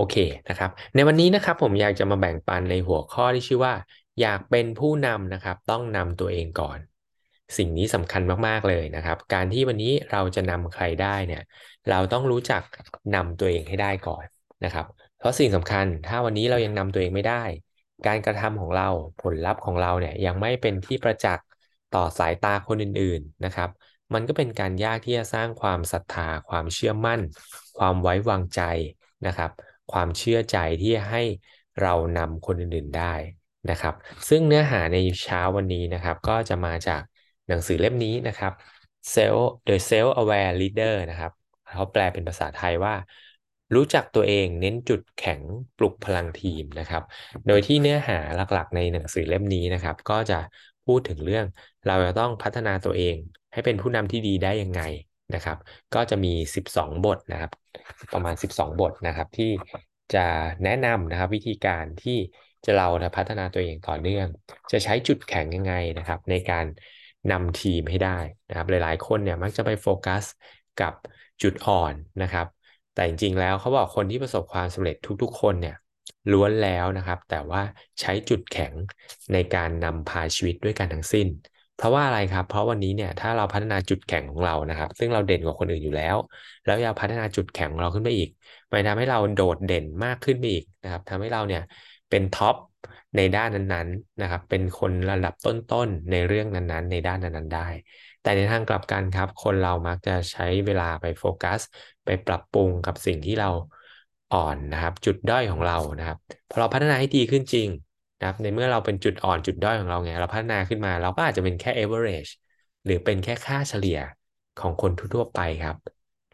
โอเคนะครับ ในวันนี้นะครับผมอยากจะมาแบ่งปันในหัวข้อที่ชื่อว่า อยากเป็นผู้นำนะครับ ต้องนำตัวเองก่อน สิ่งนี้สำคัญมากๆเลยนะครับ การที่วันนี้เราจะนำใครได้เนี่ย เราต้องรู้จักนำตัวเองให้ได้ก่อนนะครับ เพราะสิ่งสำคัญถ้าวันนี้เรายังนำตัวเองไม่ได้ การกระทำของเราผลลัพธ์ของเราเนี่ยยังไม่เป็นที่ประจักษ์ต่อสายตาคนอื่น ๆนะครับ มันก็เป็นการยากที่จะสร้างความศรัทธา ความเชื่อมั่น ความไว้วางใจนะครับ ความเชื่อใจที่ให้เรานำคนอื่นๆได้นะครับ ซึ่งเนื้อหาในเช้าวันนี้นะครับ ก็จะมาจากหนังสือเล่มนี้นะครับ Self The Self Aware Leader นะครับเขาแปลเป็นภาษาไทยว่า รู้จักตัวเองเน้นจุดแข็งปลุกพลังทีมนะครับ โดยที่เนื้อหาหลักๆ ในหนังสือเล่มนี้นะครับ ก็จะพูดถึงเรื่องเราจะต้องพัฒนาตัวเองให้เป็นผู้นำที่ดีได้ยังไง นะครับ ก็จะมี 12 บทนะครับ ประมาณ 12 บทนะครับ ที่จะแนะนำนะครับวิธีการที่จะเราพัฒนาตัวเองต่อเนื่อง จะใช้จุดแข็งยังไงนะครับ ในการนำทีมให้ได้นะครับ หลายๆ คนเนี่ยมักจะไปโฟกัสกับจุดอ่อนนะครับ แต่จริงๆ แล้วเขาบอกคนที่ประสบความสำเร็จทุกๆ คนเนี่ยล้วนแล้วนะครับ แต่ว่าใช้จุดแข็งในการนำพาชีวิตด้วยกันทั้งสิ้น เพราะว่าอะไรครับ เพราะวันนี้เนี่ยถ้าเราพัฒนาจุดแข็งของเรานะครับ ซึ่งเราเด่นกว่าคนอื่นอยู่แล้ว แล้วอยากพัฒนาจุดแข็งของเราขึ้นไปอีกมันทำให้เราโดดเด่นมากขึ้นไปอีกนะครับทำให้เราเนี่ยเป็นท็อปในด้านนั้นๆนะครับ เป็นคนระดับต้นๆในเรื่องนั้นๆ ในด้านนั้นๆได้ แต่ในทางกลับกันครับ คนเรามักจะใช้เวลาไปโฟกัส ไปปรับปรุงกับสิ่งที่เราอ่อนนะครับ จุดด้อยของเรานะครับพอเราพัฒนาให้ดีขึ้นจริง นะครับในเมื่อเราเป็นจุดอ่อนจุดด้อยของเราไงเราพัฒนาขึ้นมา เราก็อาจจะเป็นแค่ average หรือเป็นแค่ค่าเฉลี่ยของคนทั่วไปครับ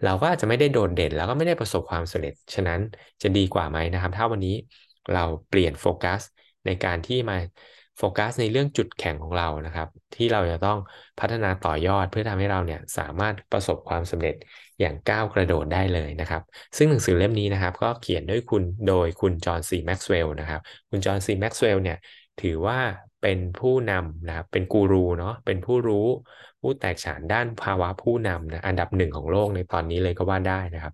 เราก็อาจจะไม่ได้โดดเด่น แล้วก็ไม่ได้ประสบความสำเร็จ ฉะนั้นจะดีกว่าไหมนะครับ ถ้าวันนี้เราเปลี่ยนโฟกัสในการที่มา โฟกัสในเรื่องจุดแข็งของเรานะครับ ที่เราจะต้องพัฒนาต่อยอดเพื่อทำให้เราเนี่ยสามารถประสบความสำเร็จอย่างก้าวกระโดดได้เลยนะครับ ซึ่งหนังสือเล่มนี้นะครับ ก็เขียนด้วยคุณโดยคุณจอห์นซีแม็กซ์เวลล์นะครับ คุณจอห์นซีแม็กซ์เวลล์เนี่ยถือว่าเป็นผู้นำนะครับ เป็นกูรูเนาะเป็นผู้รู้ ผู้แตกฉานด้านภาวะผู้นำนะอันดับหนึ่งของโลกในตอนนี้เลยก็ว่าได้นะครับ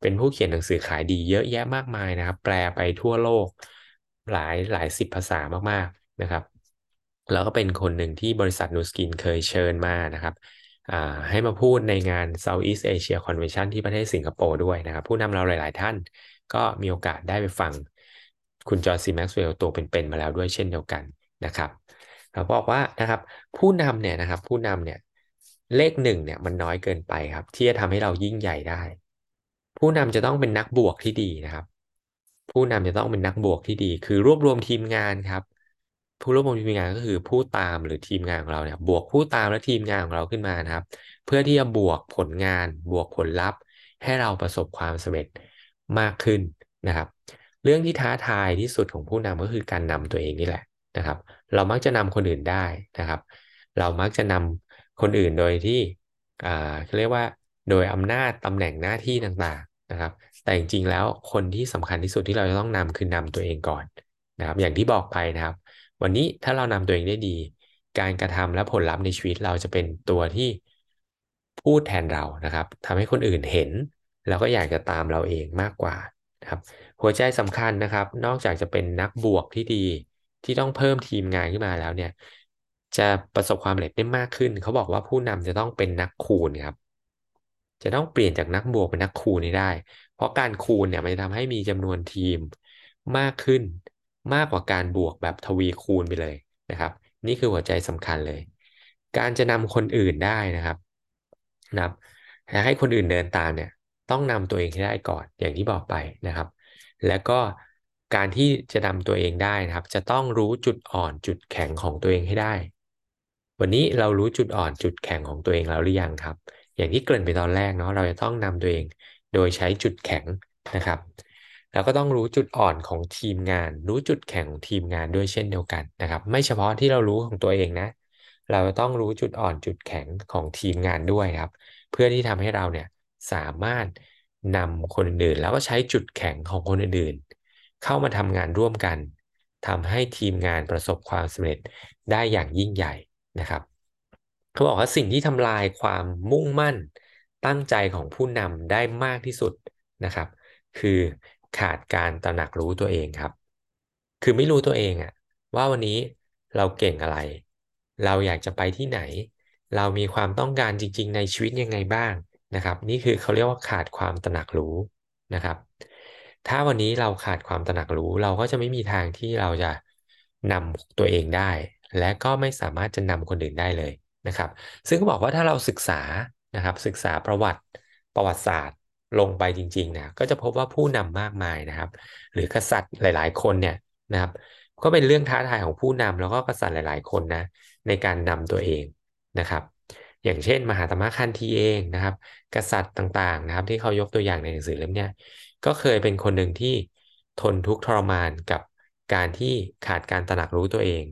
เป็นผู้เขียนหนังสือขายดีเยอะแยะมากมายนะครับ แปลไปทั่วโลกหลายหลายสิบภาษามาก นะครับ แล้วก็เป็นคนหนึ่งที่บริษัทนูสกินเคยเชิญมานะครับให้มาพูดในงาน Southeast Asia Convention ที่ประเทศสิงคโปร์ด้วยนะครับ ผู้นำเราหลาย ๆ ท่านก็มีโอกาสได้ไปฟังคุณจอร์ซีแม็กซ์เวลตัวเป็น ๆ มาแล้วด้วยเช่นเดียวกันนะครับเขาบอกว่านะครับผู้นำเนี่ยนะครับผู้นำเนี่ยเลขหนึ่งเนี่ยมันน้อยเกินไปครับ ที่จะทำให้เรายิ่งใหญ่ได้ ผู้นำจะต้องเป็นนักบวกที่ดีนะครับ ผู้นำจะต้องเป็นนักบวกที่ดี คือรวบรวมทีมงานครับ ผู้ร่วบรวมทีมงานก็คือผู้ตามหรือทีมงานของเราเนี่ยบวกผู้ตามและทีมงานของเราขึ้นมานะครับ เพื่อที่จะบวกผลงาน บวกผลลัพธ์ ให้เราประสบความสำเร็จมากขึ้นนะครับ เรื่องที่ท้าทายที่สุดของผู้นำก็คือการนำตัวเองนี่แหละนะครับ เรามักจะนำคนอื่นได้นะครับ เรามักจะนำคนอื่นโดยที่อ่าเรียกว่าโดยอำนาจตำแหน่งหน้าที่ต่างๆนะครับ แต่จริงๆแล้วคนที่สำคัญที่สุดที่เราจะต้องนำคือนำตัวเองก่อนนะครับ อย่างที่บอกไปนะครับ วันนี้ถ้าเรานำตัวเองได้ดี การกระทำและผลลัพธ์ในชีวิตเราจะเป็นตัวที่พูดแทนเรานะครับทำให้คนอื่นเห็น แล้วก็อยากจะตามเราเองมากกว่านะครับ หัวใจสำคัญนะครับ นอกจากจะเป็นนักบวกที่ดีที่ต้องเพิ่มทีมงานขึ้นมาแล้วเนี่ย จะประสบความสำเร็จได้มากขึ้น เขาบอกว่าผู้นำจะต้องเป็นนักคูณครับ จะต้องเปลี่ยนจากนักบวกเป็นนักคูณนี้ได้ เพราะการคูณเนี่ยมันจะทำให้มีจำนวนทีมมากขึ้น มากกว่าการบวกแบบทวีคูณไปเลยนะครับ นี่คือหัวใจสำคัญเลย การจะนำคนอื่นได้นะครับนะครับให้คนอื่นเดินตามเนี่ยต้องนำตัวเองให้ได้ก่อนอย่างที่บอกไปนะครับ แล้วก็การที่จะนำตัวเองได้นะครับ จะต้องรู้จุดอ่อนจุดแข็งของตัวเองให้ได้ วันนี้เรารู้จุดอ่อนจุดแข็งของตัวเองแล้วหรือยังครับ อย่างที่เกริ่นไปตอนแรกเนาะเราจะต้องนำตัวเองโดยใช้จุดแข็งนะครับ แล้วก็ต้องรู้จุดอ่อนของทีมงาน รู้จุดแข็งของทีมงานด้วยเช่นเดียวกันนะครับ ไม่เฉพาะที่เรารู้ของตัวเองนะ เราต้องรู้จุดอ่อนจุดแข็งของทีมงานด้วยครับ เพื่อที่ทำให้เราเนี่ยสามารถนำคนอื่นแล้วก็ใช้จุดแข็งของคนอื่นเข้ามาทำงานร่วมกันทำให้ทีมงานประสบความสำเร็จได้อย่างยิ่งใหญ่นะครับเขาบอกว่าสิ่งที่ทำลายความมุ่งมั่นตั้งใจของผู้นำได้มากที่สุดนะครับ คือ ขาดการตระหนักรู้ตัวเองครับ คือไม่รู้ตัวเองอะว่าวันนี้เราเก่งอะไร เราอยากจะไปที่ไหน เรามีความต้องการจริง ๆ ในชีวิตยังไงบ้างนะครับ นี่คือเขาเรียกว่าขาดความตระหนักรู้นะครับ ถ้าวันนี้เราขาดความตระหนักรู้ เราก็จะไม่มีทางที่เราจะนำตัวเองได้ และก็ไม่สามารถจะนำคนอื่นได้เลยนะครับ ซึ่งก็บอกว่าถ้าเราศึกษานะครับศึกษาประวัติประวัติศาสตร์ ลงไปจริงๆนะก็จะพบว่าผู้นำมากมายนะครับ หรือกษัตริย์หลายๆ คนเนี่ยนะครับ ก็เป็นเรื่องท้าทายของผู้นำแล้วก็กษัตริย์หลายๆ คนนะในการนำตัวเองนะครับ อย่างเช่น มหาตมะคันธีเองนะครับ กษัตริย์ต่างๆนะครับ ที่เขายกตัวอย่างในหนังสือเล่มนี้ก็เคยเป็นคนหนึ่งที่ทนทุกข์ทรมานกับการที่ขาดการตระหนักรู้ตัวเอง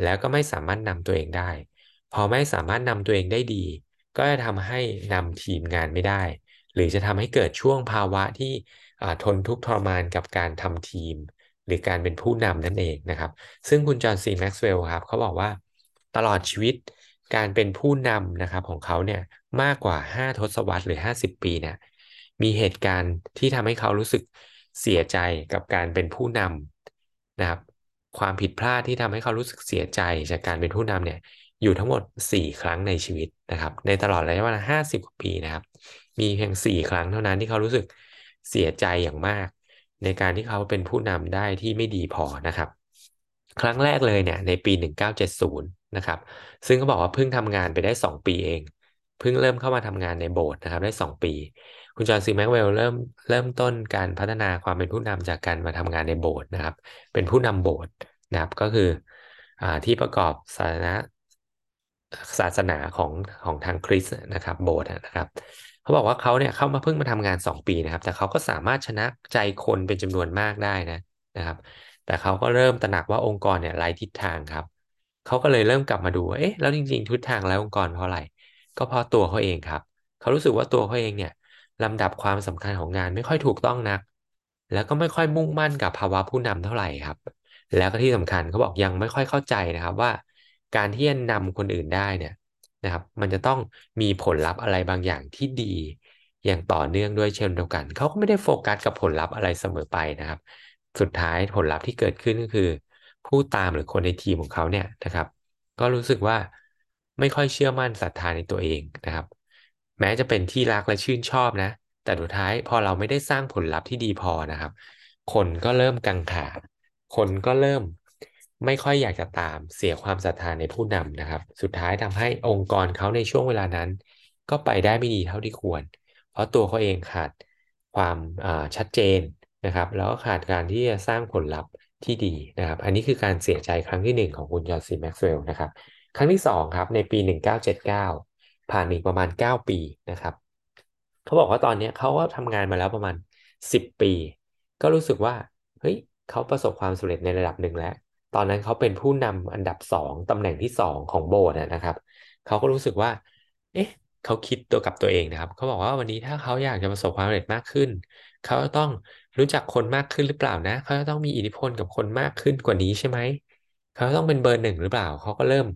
แล้วก็ไม่สามารถนำตัวเองได้ พอไม่สามารถนำตัวเองได้ดี ก็จะทำให้นำทีมงานไม่ได้ หรือจะทำให้เกิดช่วงภาวะที่ทนทุกข์ทรมานกับการทำทีม หรือการเป็นผู้นำนั่นเองนะครับ ซึ่งคุณจอห์นซีแม็กซ์เวลล์ครับเขาบอกว่าตลอดชีวิตการเป็นผู้นำนะครับของเขาเนี่ยมากกว่า 5 ทศวรรษหรือ 50 ปีเนี่ยมีเหตุการณ์ที่ทำให้เขารู้สึกเสียใจกับการเป็นผู้นำนะครับ ความผิดพลาดที่ทำให้เขารู้สึกเสียใจจากการเป็นผู้นำเนี่ยอยู่ทั้งหมด 4 ครั้งในชีวิตนะครับ ในตลอดระยะเวลา50 กว่าปีนะครับ มีเพียง4ครั้งเท่านั้นที่เขารู้สึกเสียใจอย่างมาก ในการที่เขาเป็นผู้นำได้ที่ไม่ดีพอนะครับ ครั้งแรกเลยเนี่ยในปี 1970 นะครับ ซึ่งเขาบอกว่าเพิ่งทำงานไปได้ 2 ปีเอง เพิ่งเริ่มเข้ามาทำงานในโบสถ์นะครับได้ 2 ปี คุณจอห์นซีแม็กเวลเริ่มเริ่มต้นการพัฒนาความเป็นผู้นำจากการมาทำงานในโบสถ์นะครับ เป็นผู้นำโบสถ์นะครับก็คืออที่ประกอบศาสนาศาสนาของของทางคริสต์นะครับโบสถ์นะครับ เขาบอกว่าเขาเนี่ยเข้ามาเพิ่งมาทำงาน 2 ปีนะครับ แต่เขาก็สามารถชนะใจคนเป็นจำนวนมากได้นะนะครับ แต่เขาก็เริ่มตระหนักว่าองค์กรเนี่ยไร้ทิศทางครับเขาก็เลยเริ่มกลับมาดูเอ๊ะแล้วจริงๆทิศทางแล้วองค์กรเพราะอะไรก็เพราะตัวเขาเองครับเขารู้สึกว่าตัวเขาเองเนี่ยลำดับความสำคัญของงานไม่ค่อยถูกต้องนัก แล้วก็ไม่ค่อยมุ่งมั่นกับภาวะผู้นำเท่าไหร่ครับ แล้วก็ที่สำคัญเขาบอกยังไม่ค่อยเข้าใจนะครับว่า การที่จะนำคนอื่นได้เนี่ย นะครับ มันจะต้องมีผลลัพธ์อะไรบางอย่างที่ดีอย่างต่อเนื่องด้วยเช่นเดียวกัน เขาก็ไม่ได้โฟกัสกับผลลัพธ์อะไรเสมอไปนะครับ สุดท้ายผลลัพธ์ที่เกิดขึ้นก็คือ ผู้ตามหรือคนในทีมของเขาเนี่ยนะครับ ก็รู้สึกว่าไม่ค่อยเชื่อมั่นศรัทธาในตัวเองนะครับ แม้จะเป็นที่รักและชื่นชอบนะ แต่สุดท้ายพอเราไม่ได้สร้างผลลัพธ์ที่ดีพอนะครับ คนก็เริ่มกังขา คนก็เริ่ม ไม่ค่อยอยากจะตามเสียความศรัทธาในผู้นำนะครับ สุดท้ายทำให้องค์กรเขาในช่วงเวลานั้น ก็ไปได้ไม่ดีเท่าที่ควร เพราะตัวเขาเองขาดความชัดเจนนะครับ แล้วก็ขาดการที่จะสร้างผลลัพธ์ที่ดีนะครับ อันนี้คือการเสียใจครั้งที่ 1 ของคุณจอร์ซีแม็กซ์เวลล์นะครับ ครั้งที่ 2 ครับในปี 1979 ผ่านอีกประมาณ 9 ปีนะครับ เขาบอกว่าตอนนี้เขาก็ทำงานมาแล้วประมาณ 10 ปี ก็รู้สึกว่าเฮ้ยเขาประสบความสำเร็จในระดับหนึ่งแล้ว ตอนนั้นเขาเป็นผู้นำอันดับ2ตำแหน่งที่2ของโบสถ์นะครับ เขาก็รู้สึกว่า เอ๊ะเขาคิดตัวกับตัวเองนะครับ เขาบอกว่าวันนี้ถ้าเขาอยากจะประสบความสำเร็จมากขึ้น เขาต้องรู้จักคนมากขึ้นหรือเปล่านะ เขาต้องมีอิทธิพลกับคนมากขึ้นกว่านี้ใช่ไหม เขาต้องเป็นเบอร์หนึ่งหรือเปล่า เขาก็เริ่ม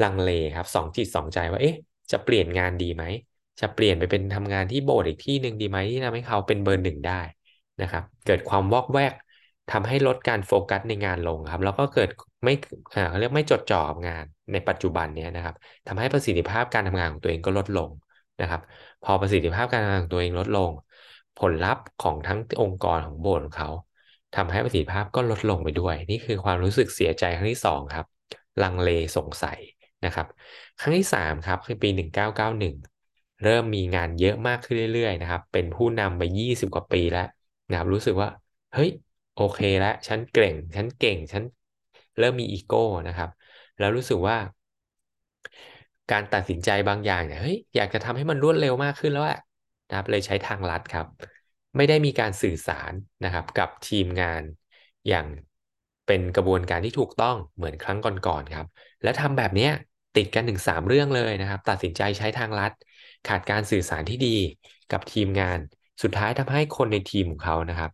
ลังเลครับสองจิตสองใจว่า เอ๊ะ จะเปลี่ยนงานดีไหม จะเปลี่ยนไปเป็นทำงานที่โบสถ์อีกที่หนึ่งดีไหมที่ทำให้เขาเป็นเบอร์หนึ่งได้นะครับ เกิดความวอกแวก ทำให้ลดการโฟกัสในงานลงครับ แล้วก็เกิดไม่เขาเรียกไม่จดจ่อกับงานในปัจจุบันนี้นะครับทำให้ประสิทธิภาพการทำงานของตัวเองก็ลดลงนะครับ พอประสิทธิภาพการทำงานของตัวเองลดลง ผลลัพธ์ของทั้งองค์กรของโบสถ์ของเขาทำให้ประสิทธิภาพก็ลดลงไปด้วย นี่คือความรู้สึกเสียใจครั้งที่2ครับลังเลสงสัยนะครับ ครั้งที่3ครับคือปี 1991 เริ่มมีงานเยอะมากขึ้นเรื่อยๆนะครับเป็นผู้นำไป 20 กว่าปีแล้วนะครับรู้สึกว่าเฮ้ย โอเคแล้วฉันเก่ง ฉันเก่ง ฉันเริ่มมีอีโก้นะครับ แล้วรู้สึกว่า การตัดสินใจบางอย่างเนี่ยเฮ้ยอยากจะทำให้มันรวดเร็วมากขึ้นแล้วอะนะครับ เลยใช้ทางลัดครับ ไม่ได้มีการสื่อสารนะครับ กับทีมงานอย่างเป็นกระบวนการที่ถูกต้องเหมือนครั้งก่อนๆครับ และทำแบบเนี้ยติดกันถึง3เรื่องเลยนะครับ ตัดสินใจใช้ทางลัด ขาดการสื่อสารที่ดีกับทีมงาน สุดท้ายทำให้คนในทีมของเขานะครับ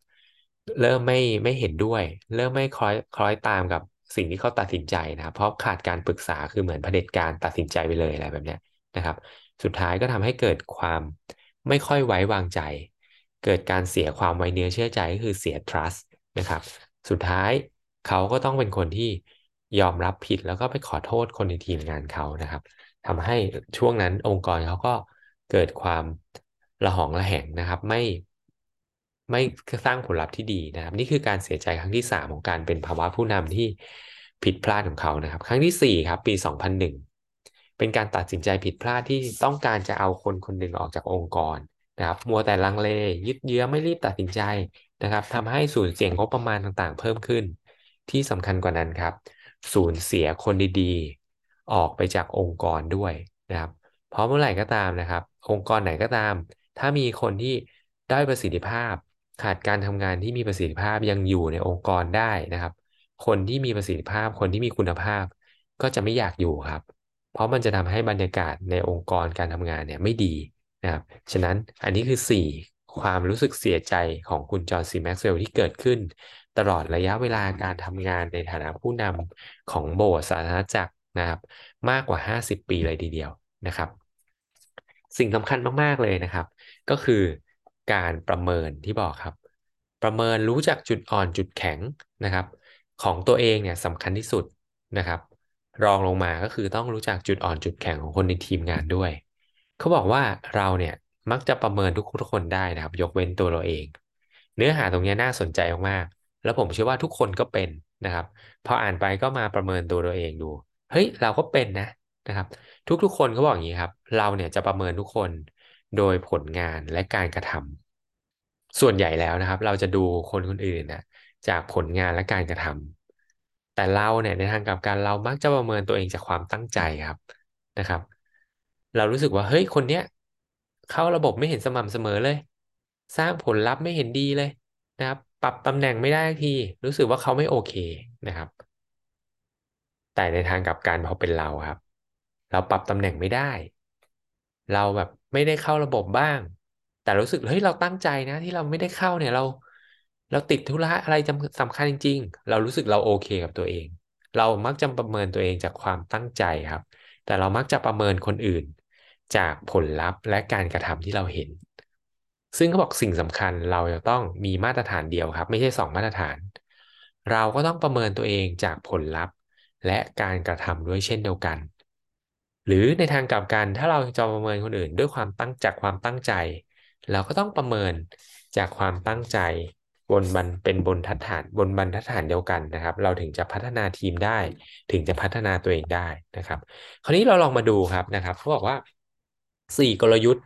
เริ่มไม่ไม่เห็นด้วย เริ่มไม่คล้อยคล้อยตามกับสิ่งที่เขาตัดสินใจนะครับ เพราะขาดการปรึกษาคือเหมือนเผด็จการตัดสินใจไปเลยอะไรแบบนี้นะครับ สุดท้ายก็ทำให้เกิดความไม่ค่อยไว้วางใจ เกิดการเสียความไว้เนื้อเชื่อใจก็คือเสีย trust นะครับ สุดท้ายเขาก็ต้องเป็นคนที่ยอมรับผิดแล้วก็ไปขอโทษคนในทีมงานเขานะครับทำให้ช่วงนั้นองค์กรเขาก็เกิดความระหองระแหงนะครับ ไม่ ไม่สร้างผลลัพธ์ที่ดีนะครับ นี่คือการเสียใจครั้งที่สามของการเป็นภาวะผู้นำที่ผิดพลาดของเขานะครับ ครั้งที่สี่ครับ ปีสองพันหนึ่งเป็นการตัดสินใจผิดพลาดที่ต้องการจะเอาคนคนหนึ่งออกจากองค์กรนะครับมัวแต่ลังเล ยึดเยื้อไม่รีบตัดสินใจนะครับทำให้สูญเสียงบประมาณต่างๆ เพิ่มขึ้น ที่สำคัญกว่านั้นครับ สูญเสียคนดีๆ ออกไปจากองค์กรด้วยนะครับ เพราะเมื่อไหร่ก็ตามนะครับ องค์กรไหนก็ตาม ถ้ามีคนที่ได้ประสิทธิภาพ ขาดการทำงานที่มีประสิทธิภาพยังอยู่ในองค์กรได้นะครับ คนที่มีประสิทธิภาพคนที่มีคุณภาพ ก็จะไม่อยากอยู่ครับ เพราะมันจะทำให้บรรยากาศในองค์กรการทำงานเนี่ยไม่ดีนะครับ ฉะนั้นอันนี้คือ 4 ความรู้สึกเสียใจของคุณจอห์นซีแม็กซ์เวลล์ที่เกิดขึ้น ตลอดระยะเวลาการทำงานในฐานะผู้นำของโบสถ์สาธารณจักรนะครับ มากกว่า 50 ปีเลยทีเดียวนะครับ สิ่งสำคัญมาก ๆ เลยนะครับ ก็คือ การประเมินที่บอกครับ ประเมินรู้จักจุดอ่อนจุดแข็งนะครับ ของตัวเองเนี่ยสำคัญที่สุดนะครับ รองลงมาก็คือต้องรู้จักจุดอ่อนจุดแข็งของคนในทีมงานด้วย เขาบอกว่าเราเนี่ยมักจะประเมินทุกคนได้นะครับ ยกเว้นตัวเราเอง เนื้อหาตรงนี้น่าสนใจมากๆแล้วผมเชื่อว่าทุกคนก็เป็นนะครับพออ่านไปก็มาประเมินตัวเราเองดูเฮ้ยเราก็เป็นนะนะครับ ทุกๆคนเขาบอกอย่างนี้ครับ เราเนี่ยจะประเมินทุกคน โดยผลงานและการกระทำส่วนใหญ่แล้วนะครับ เราจะดูคนคนอื่นนะจากผลงานและการกระทำแต่เราเนี่ยในทางกลับกันเรามักจะประเมินตัวเองจากความตั้งใจครับนะครับ เรารู้สึกว่าเฮ้ยคนเนี้ยเข้าระบบไม่เห็นสม่ำเสมอเลย สร้างผลลัพธ์ไม่เห็นดีเลยนะครับ ปรับตำแหน่งไม่ได้ที รู้สึกว่าเขาไม่โอเคนะครับ แต่ในทางกลับกันพอเป็นเราครับ เราปรับตำแหน่งไม่ได้ เราแบบไม่ได้เข้าระบบบ้าง แต่รู้สึกเฮ้ยเราตั้งใจนะที่เราไม่ได้เข้าเนี่ยเรา เราติดธุระอะไรจำสำคัญจริง ๆ เรารู้สึกเราโอเคกับตัวเอง เรามักจะประเมินตัวเองจากความตั้งใจครับ แต่เรามักจะประเมินคนอื่น จากผลลัพธ์และการกระทำที่เราเห็น ซึ่งเขาบอกสิ่งสำคัญเราจะต้องมีมาตรฐานเดียวครับ ไม่ใช่สองมาตรฐาน เราก็ต้องประเมินตัวเองจากผลลัพธ์ และการกระทำด้วยเช่นเดียวกัน หรือในทางกลับกันถ้าเราจะประเมินคนอื่น ด้วยความตั้งจากความตั้งใจ เราก็ต้องประเมินจากความตั้งใจบนบันเป็นบนทัดฐานบนบรรทัดฐานเดียวกันนะครับ เราถึงจะพัฒนาทีมได้ ถึงจะพัฒนาตัวเองได้นะครับ คราวนี้เราลองมาดูครับนะครับเขาบอกว่าสี่กลยุทธ์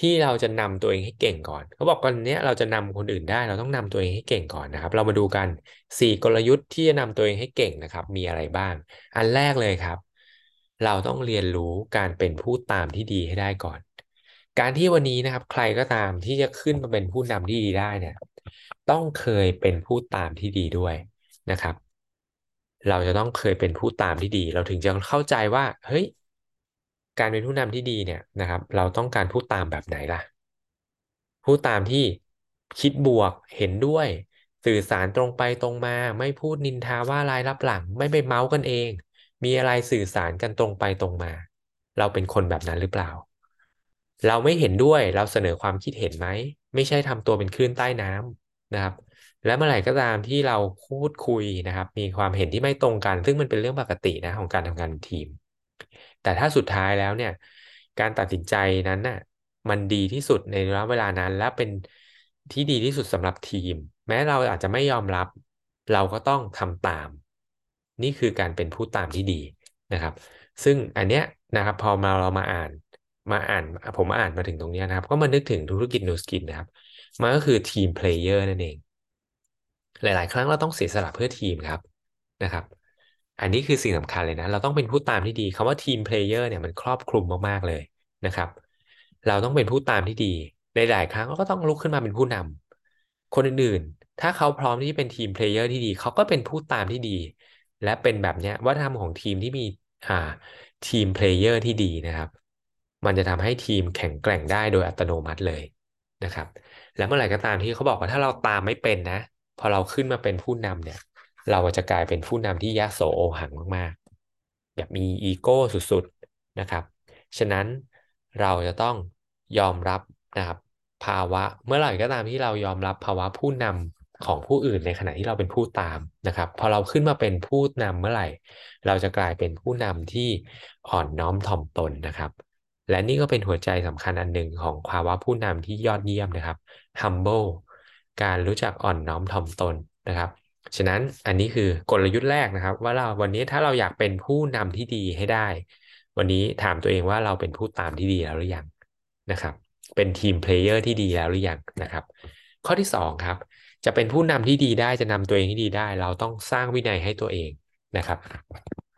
ที่เราจะนำตัวเองให้เก่งก่อนเขาบอกก่อนนี้เราจะนำคนอื่นได้ เราต้องนำตัวเองให้เก่งก่อนนะครับ เรามาดูกันสี่กลยุทธ์ที่จะนำตัวเองให้เก่งนะครับ มีอะไรบ้าง อันแรกเลยครับ เราต้องเรียนรู้การเป็นผู้ตามที่ดีให้ได้ก่อน การที่วันนี้นะครับ ใครก็ตามที่จะขึ้นมาเป็นผู้นำที่ดีได้เนี่ย ต้องเคยเป็นผู้ตามที่ดีด้วยนะครับ เราจะต้องเคยเป็นผู้ตามที่ดี เราถึงจะเข้าใจว่า เฮ้ย การเป็นผู้นำที่ดีเนี่ยนะครับ เราต้องการผู้ตามแบบไหนล่ะ ผู้ตามที่คิดบวกเห็นด้วย สื่อสารตรงไปตรงมา ไม่พูดนินทาว่าลายรับหลัง ไม่ไปเมาส์กันเอง มีอะไรสื่อสารกันตรงไปตรงมา เราเป็นคนแบบนั้นหรือเปล่า เราไม่เห็นด้วยเราเสนอความคิดเห็นไหม ไม่ใช่ทำตัวเป็นคลื่นใต้น้ำนะครับ และเมื่อไหร่ก็ตามที่เราพูดคุยนะครับ มีความเห็นที่ไม่ตรงกัน ซึ่งมันเป็นเรื่องปกตินะของการทำงานทีม แต่ถ้าสุดท้ายแล้วเนี่ย การตัดสินใจนั้นน่ะมันดีที่สุดในระยะเวลานั้น และเป็นที่ดีที่สุดสำหรับทีม แม้เราอาจจะไม่ยอมรับ เราก็ต้องทำตาม นี่คือการเป็นผู้ตามที่ดีนะครับ ซึ่งอันเนี้ยนะครับพอมาเรามาอ่านมาอ่านผมอ่านมาถึงตรงนี้นะครับ ก็มานึกถึงธุรกิจนูสกินนะครับมันก็คือ team player นั่นเอง หลาย ๆ ครั้งเราต้องเสียสละเพื่อทีมครับนะครับ อันนี้คือสิ่งสำคัญเลยนะ เราต้องเป็นผู้ตามที่ดีคำว่า team player เนี่ยมันครอบคลุมมากๆเลยนะครับ เราต้องเป็นผู้ตามที่ดี ในหลายครั้งก็ต้องลุกขึ้นมาเป็นผู้นำคนอื่นๆ ถ้าเขาพร้อมที่จะเป็น team player ที่ดี เขาก็เป็นผู้ตามที่ดี และเป็นแบบเนี้ยวัฒนธรรมของทีมที่มีอ่าทีมเพลเยอร์ที่ดีนะครับ มันจะทำให้ทีมแข็งแกร่งได้โดยอัตโนมัติเลยนะครับ แล้วเมื่อไหร่ก็ตามที่เขาบอกว่าถ้าเราตามไม่เป็นนะ พอเราขึ้นมาเป็นผู้นำเนี่ย เราจะกลายเป็นผู้นำที่ยะโสโอหังมากๆ แบบมีอีโก้สุดๆนะครับ ฉะนั้นเราจะต้องยอมรับนะครับ ภาวะเมื่อไหร่ก็ตามที่เรายอมรับภาวะผู้นำ ของผู้อื่นในขณะที่เราเป็นผู้ตามนะครับ พอเราขึ้นมาเป็นผู้นำเมื่อไหร่ เราจะกลายเป็นผู้นำที่อ่อนน้อมถ่อมตนนะครับ และนี่ก็เป็นหัวใจสำคัญอันหนึ่งของภาวะผู้นำที่ยอดเยี่ยมนะครับ humble การรู้จักอ่อนน้อมถ่อมตนนะครับ ฉะนั้นอันนี้คือกลยุทธ์แรกนะครับ ว่าเราวันนี้ถ้าเราอยากเป็นผู้นำที่ดีให้ได้ วันนี้ถามตัวเองว่าเราเป็นผู้ตามที่ดีแล้วหรือยังนะครับ เป็นทีมเพลเยอร์ที่ดีแล้วหรือยังนะครับ ข้อที่2ครับ จะเป็นผู้นำที่ดีได้จะนำตัวเองที่ดีได้ เราต้องสร้างวินัยให้ตัวเองนะครับ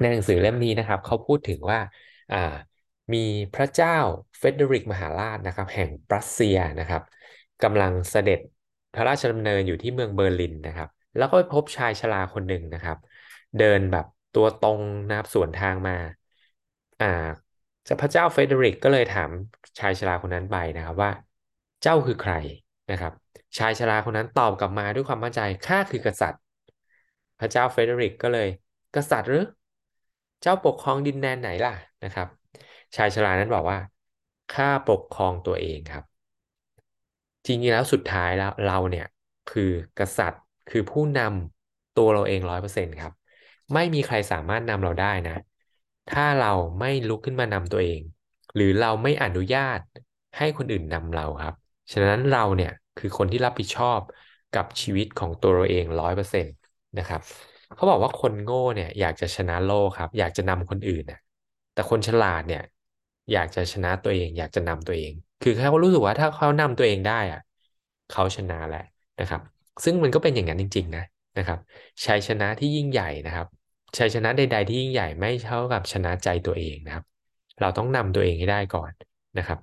ในหนังสือเล่มนี้นะครับเขาพูดถึงว่าอ่ามีพระเจ้าเฟเดริกมหาราชนะครับ แห่งปรัสเซียนะครับกำลังเสด็จพระราชดำเนินอยู่ที่เมืองเบอร์ลินนะครับ แล้วก็ไปพบชายชราคนหนึ่งนะครับ เดินแบบตัวตรงนะครับสวนทางมาอ่าพระเจ้าเฟเดริกก็เลยถามชายชราคนนั้นไปนะครับว่า เจ้าคือใครนะครับ ชายชราคนนั้นตอบกลับมาด้วยความมั่นใจข้าคือกษัตริย์ พระเจ้าเฟเดริกก็เลย กษัตริย์หรือ เจ้าปกครองดินแดนไหนล่ะนะครับ ชายชรานั้นบอกว่าข้าปกครองตัวเองครับ จริงๆแล้วสุดท้ายแล้วเราเนี่ยคือกษัตริย์คือผู้นำตัวเราเองร้อยเปอร์เซ็นต์ครับ ไม่มีใครสามารถนำเราได้นะ ถ้าเราไม่ลุกขึ้นมานำตัวเอง หรือเราไม่อนุญาตให้คนอื่นนำเราครับ ฉะนั้นเราเนี่ย คือคนที่รับผิดชอบกับชีวิตของตัวเราเองร้อยเปอร์เซ็นต์นะครับเขาบอกว่าคนโง่เนี่ยอยากจะชนะโลกครับ อยากจะนำคนอื่นนะแต่คนฉลาดเนี่ย อยากจะชนะตัวเอง อยากจะนำตัวเอง คือเขารู้สึกว่าถ้าเขานำตัวเองได้อะเขาชนะแหละนะครับ ซึ่งมันก็เป็นอย่างนั้นจริง ๆ นะนะครับชัยชนะที่ยิ่งใหญ่นะครับชัยชนะใด ๆ ที่ยิ่งใหญ่ไม่เท่ากับชนะใจตัวเองนะครับ เราต้องนำตัวเองให้ได้ก่อนนะครับ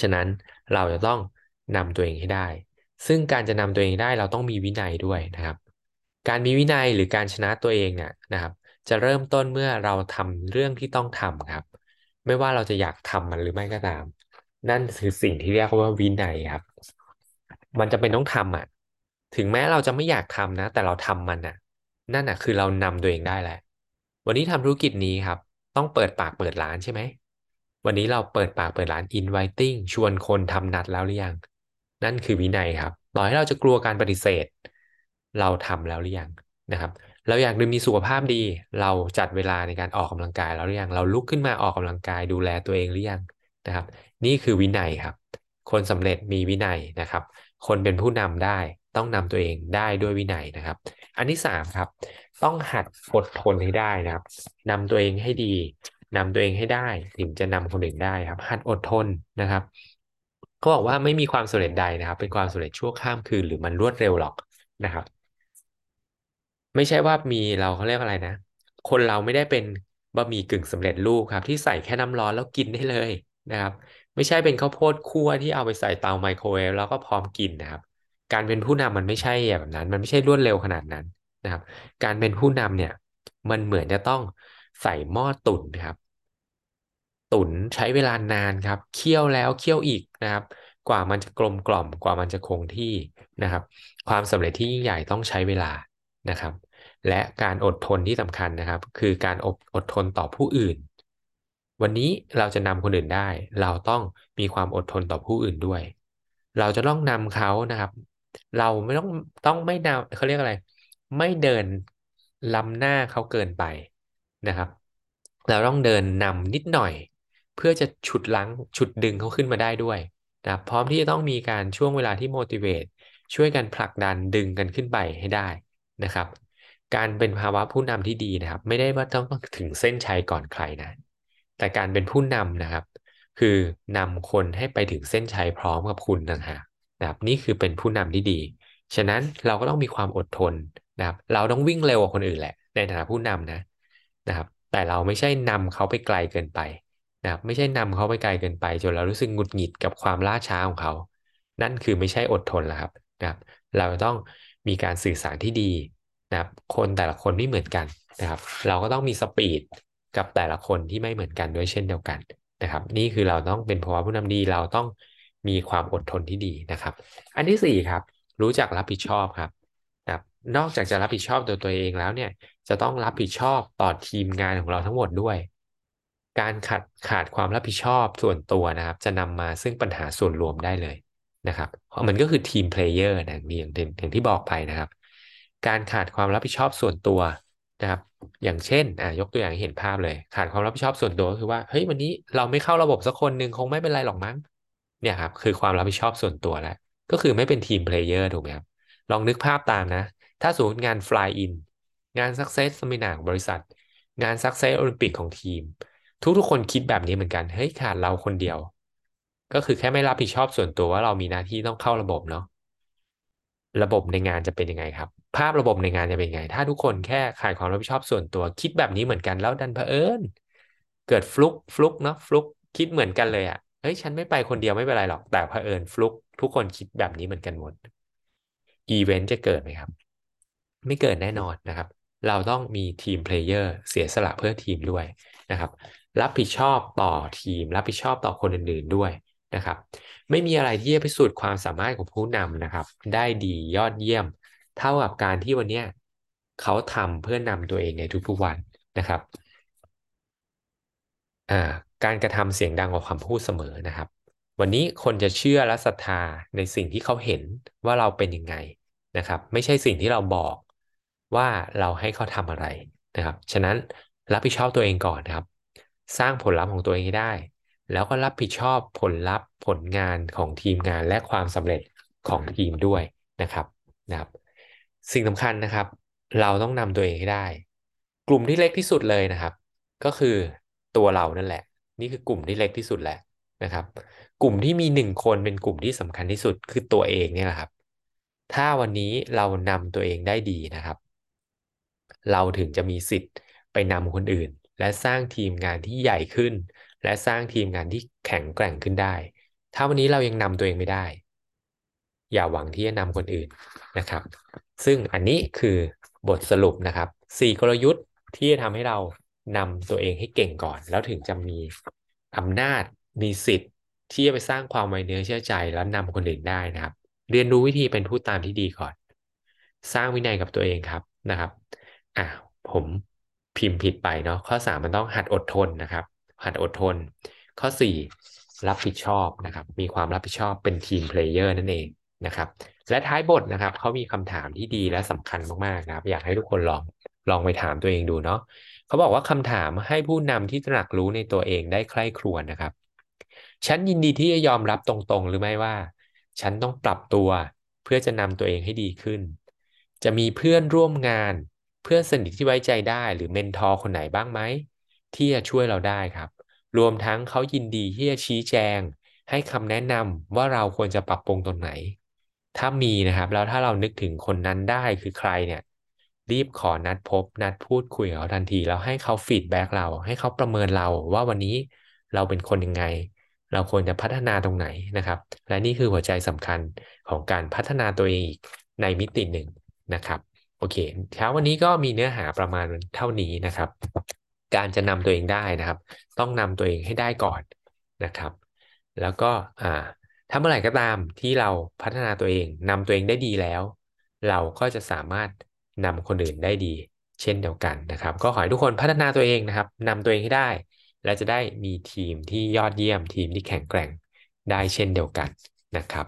ฉะนั้นเราจะต้อง นำตัวเองให้ได้ ซึ่งการจะนำตัวเองได้เราต้องมีวินัยด้วยนะครับ การมีวินัยหรือการชนะตัวเองเนี่ยนะครับ จะเริ่มต้นเมื่อเราทำเรื่องที่ต้องทำครับ ไม่ว่าเราจะอยากทำมันหรือไม่ก็ตาม นั่นคือสิ่งที่เรียกว่าวินัยครับ มันจะเป็นต้องทำอะ ถึงแม้เราจะไม่อยากทำนะ แต่เราทำมันอะ นั่นอะคือเรานำตัวเองได้แหละ วันนี้ทำธุรกิจนี้ครับ ต้องเปิดปากเปิดร้านใช่ไหมวันนี้เราเปิดปากเปิดร้าน inviting ชวนคนทำนัดแล้วหรือยัง นั่นคือวินัยครับ ต่อให้เราจะกลัวการปฏิเสธ เราทำแล้วหรือยังนะครับ เราอยากมีสุขภาพดี เราจัดเวลาในการออกกำลังกายแล้วหรือยัง เราลุกขึ้นมาออกกำลังกายดูแลตัวเองหรือยังนะครับ นี่คือวินัยครับ คนสำเร็จมีวินัยนะครับ คนเป็นผู้นำได้ต้องนำตัวเองได้ด้วยวินัยนะครับ อันที่สามครับ ต้องหัดอดทนให้ได้นะครับนำตัวเองให้ดีนำตัวเองให้ได้ ถึงจะนำคนอื่นได้ครับ หัดอดทนนะครับ เขาบอกว่าไม่มีความสำเร็จใดนะครับ เป็นความสำเร็จชั่วข้ามคืนหรือมันรวดเร็วหรอกนะครับ ไม่ใช่ว่ามีเราเขาเรียกอะไรนะ คนเราไม่ได้เป็นบะหมี่กึ่งสำเร็จรูปครับ ที่ใส่แค่น้ำร้อนแล้วกินได้เลยนะครับ ไม่ใช่เป็นข้าวโพดคั่วที่เอาไปใส่เตาไมโครเวฟแล้วก็พร้อมกินนะครับ การเป็นผู้นำมันไม่ใช่แบบนั้น มันไม่ใช่รวดเร็วขนาดนั้นนะครับ การเป็นผู้นำเนี่ย มันเหมือนจะต้องใส่หม้อตุ๋นครับ ตุ๋นใช้เวลานานครับ เคี่ยวแล้วเคี่ยวอีกนะครับ กว่ามันจะกลมกล่อม กว่ามันจะคงที่นะครับ ความสำเร็จที่ยิ่งใหญ่ต้องใช้เวลานะครับ และการอดทนที่สำคัญนะครับ คือการอดอดทนต่อผู้อื่น วันนี้เราจะนำคนอื่นได้ เราต้องมีความอดทนต่อผู้อื่นด้วย เราจะต้องนำเขานะครับ เราไม่ต้องต้องไม่นำเขาเรียกอะไร ไม่เดินล้ำหน้าเขาเกินไปนะครับ เราต้องเดินนำนิดหน่อย เพื่อจะฉุดลังฉุดดึงเขาขึ้นมาได้ด้วยนะพร้อมที่จะต้องมีการช่วงเวลาที่ motivate ช่วยกันผลักดันดึงกันขึ้นไปให้ได้นะครับ การเป็นภาวะผู้นำที่ดีนะครับ ไม่ได้ว่าต้องถึงเส้นชัยก่อนใครนะ แต่การเป็นผู้นำนะครับ คือนำคนให้ไปถึงเส้นชัยพร้อมกับคุณนะฮะนะครับ นี่คือเป็นผู้นำที่ดี ฉะนั้นเราก็ต้องมีความอดทนนะครับ เราต้องวิ่งเร็วกว่าคนอื่นแหละในฐานะผู้นำนะนะครับ แต่เราไม่ใช่นำเขาไปไกลเกินไป นะครับไม่ใช่นำเขาไปไกลเกินไป จนเรารู้สึกหงุดหงิดกับความล่าช้าของเขา นั่นคือไม่ใช่อดทนแล้วครับนะครับ เราต้องมีการสื่อสารที่ดีนะครับ คนแต่ละคนไม่เหมือนกันนะครับ เราก็ต้องมีสปีดกับแต่ละคนที่ไม่เหมือนกันด้วยเช่นเดียวกันนะครับ นี่คือเราต้องเป็นภาวะผู้นำดี เราต้องมีความอดทนที่ดีนะครับ อันที่สี่ครับรู้จักรับผิดชอบครับนะครับ นอกจากจะรับผิดชอบตัวตัวเองแล้วเนี่ย จะต้องรับผิดชอบต่อทีมงานของเราทั้งหมดด้วย การขาดขาดความรับผิดชอบส่วนตัวนะครับ จะนำมาซึ่งปัญหาส่วนรวมได้เลยนะครับมันก็คือ team player นะอย่างอย่างที่บอกไปนะครับ การขาดความรับผิดชอบส่วนตัวนะครับ อย่างเช่นอ่ายกตัวอย่างให้เห็นภาพเลย ขาดความรับผิดชอบส่วนตัวก็คือว่าเฮ้ยวันนี้เราไม่เข้าระบบสักคนหนึ่งคงไม่เป็นไรหรอกมั้งเนี่ยครับคือความรับผิดชอบส่วนตัวแล้วก็คือไม่เป็น team player ถูกไหมครับลองนึกภาพตามนะ ถ้าสมมติงาน fly in งาน success seminar ของบริษัท งาน success โอลิมปิกของทีม ทุกๆคนคิดแบบนี้เหมือนกันเฮ้ยขาดเราคนเดียว ก็คือแค่ไม่รับผิดชอบส่วนตัวว่าเรามีหน้าที่ต้องเข้าระบบเนาะระบบในงานจะเป็นยังไงครับ ภาพระบบในงานจะเป็นยังไง ถ้าทุกคนแค่ขาดความรับผิดชอบส่วนตัว คิดแบบนี้เหมือนกันแล้วดันเผอิญเกิดฟลุกฟลุกเนาะฟลุกคิดเหมือนกันเลยอะ่ะเฮ้ยฉันไม่ไปคนเดียวไม่เป็นไรหรอกแต่เผอิญฟลุกทุกคนคิดแบบนี้เหมือนกันหมดอีเวนต์จะเกิดไหมครับ ไม่เกิดแน่นอนนะครับ เราต้องมี team player เสียสละเพื่อทีมด้วยนะครับ รับผิดชอบต่อทีม รับผิดชอบต่อคนอื่นๆด้วยนะครับ ไม่มีอะไรที่จะพิสูจน์ความสามารถของผู้นำนะครับ ได้ดียอดเยี่ยม เท่ากับการที่วันนี้เขาทำเพื่อนำตัวเองในทุกๆวันนะครับการกระทำเสียงดังกว่าคำพูดเสมอนะครับ วันนี้คนจะเชื่อและศรัทธาในสิ่งที่เขาเห็นว่าเราเป็นยังไงนะครับ ไม่ใช่สิ่งที่เราบอกว่าเราให้เขาทำอะไรนะครับ ฉะนั้นรับผิดชอบตัวเองก่อนนะครับ สร้างผลลัพธ์ของตัวเองให้ได้ แล้วก็รับผิดชอบผลลัพธ์ผลงานของทีมงานและความสำเร็จของทีมด้วยนะครับนะครับ สิ่งสำคัญนะครับ เราต้องนำตัวเองให้ได้ กลุ่มที่เล็กที่สุดเลยนะครับ ก็คือตัวเรานั่นแหละ นี่คือกลุ่มที่เล็กที่สุดแหละนะครับ กลุ่มที่มีหนึ่งคนเป็นกลุ่มที่สำคัญที่สุดคือตัวเองเนี่ยแหละครับ ถ้าวันนี้เรานำตัวเองได้ดีนะครับ เราถึงจะมีสิทธิ์ไปนำคนอื่น และสร้างทีมงานที่ใหญ่ขึ้น และสร้างทีมงานที่แข็งแกร่งขึ้นได้ ถ้าวันนี้เรายังนำตัวเองไม่ได้ อย่าหวังที่จะนำคนอื่นนะครับ ซึ่งอันนี้คือบทสรุปนะครับสี่กลยุทธ์ที่จะทำให้เรานำตัวเองให้เก่งก่อน แล้วถึงจะมีอำนาจมีสิทธิ์ ที่จะไปสร้างความไว้เนื้อเชื่อใจ แล้วนำคนอื่นได้นะครับ เรียนรู้วิธีเป็นผู้ตามที่ดีก่อน สร้างวินัยกับตัวเองครับนะครับอะผม พิมพ์ผิดไปเนาะข้อ 3 มันต้องหัดอดทนนะครับ หัดอดทน ข้อ 4 รับผิดชอบนะครับ มีความรับผิดชอบเป็น team player นั่นเองนะครับ และท้ายบทนะครับเขามีคำถามที่ดีและสำคัญมากๆนะครับ อยากให้ทุกคนลองลองไปถามตัวเองดูเนาะเขาบอกว่าคำถามให้ผู้นำที่ตระหนักรู้ในตัวเองได้ใคร่ครวญนะครับ ฉันยินดีที่จะยอมรับตรงๆ หรือไม่ว่า ฉันต้องปรับตัวเพื่อจะนำตัวเองให้ดีขึ้น จะมีเพื่อนร่วมงาน เพื่อนสนิทที่ไว้ใจได้หรือเมนทอร์คนไหนบ้างไหมที่จะช่วยเราได้ครับ รวมทั้งเขายินดีที่จะชี้แจง ให้คำแนะนำว่าเราควรจะปรับปรุงตรงไหน ถ้ามีนะครับ แล้วถ้าเรานึกถึงคนนั้นได้คือใครเนี่ย รีบขอนัดพบ นัดพูดคุยกับเขาทันที แล้วให้เขาฟีดแบ็กเรา ให้เขาประเมินเราว่าวันนี้เราเป็นคนยังไง เราควรจะพัฒนาตรงไหนนะครับ และนี่คือหัวใจสำคัญของการพัฒนาตัวเองอีกในมิติหนึ่งนะครับ โอเคเช้าวันนี้ก็มีเนื้อหาประมาณเท่านี้นะครับ การจะนำตัวเองได้นะครับ ต้องนำตัวเองให้ได้ก่อนนะครับ แล้วก็อ่าถ้าเมื่อไหร่ก็ตามที่เราพัฒนาตัวเองนำตัวเองได้ดีแล้ว เราก็จะสามารถนำคนอื่นได้ดี เช่นเดียวกันนะครับ ก็ขอให้ทุกคนพัฒนาตัวเองนะครับนำตัวเองให้ได้ และจะได้มีทีมที่ยอดเยี่ยมทีมที่แข็งแกร่งได้เช่นเดียวกันนะครับ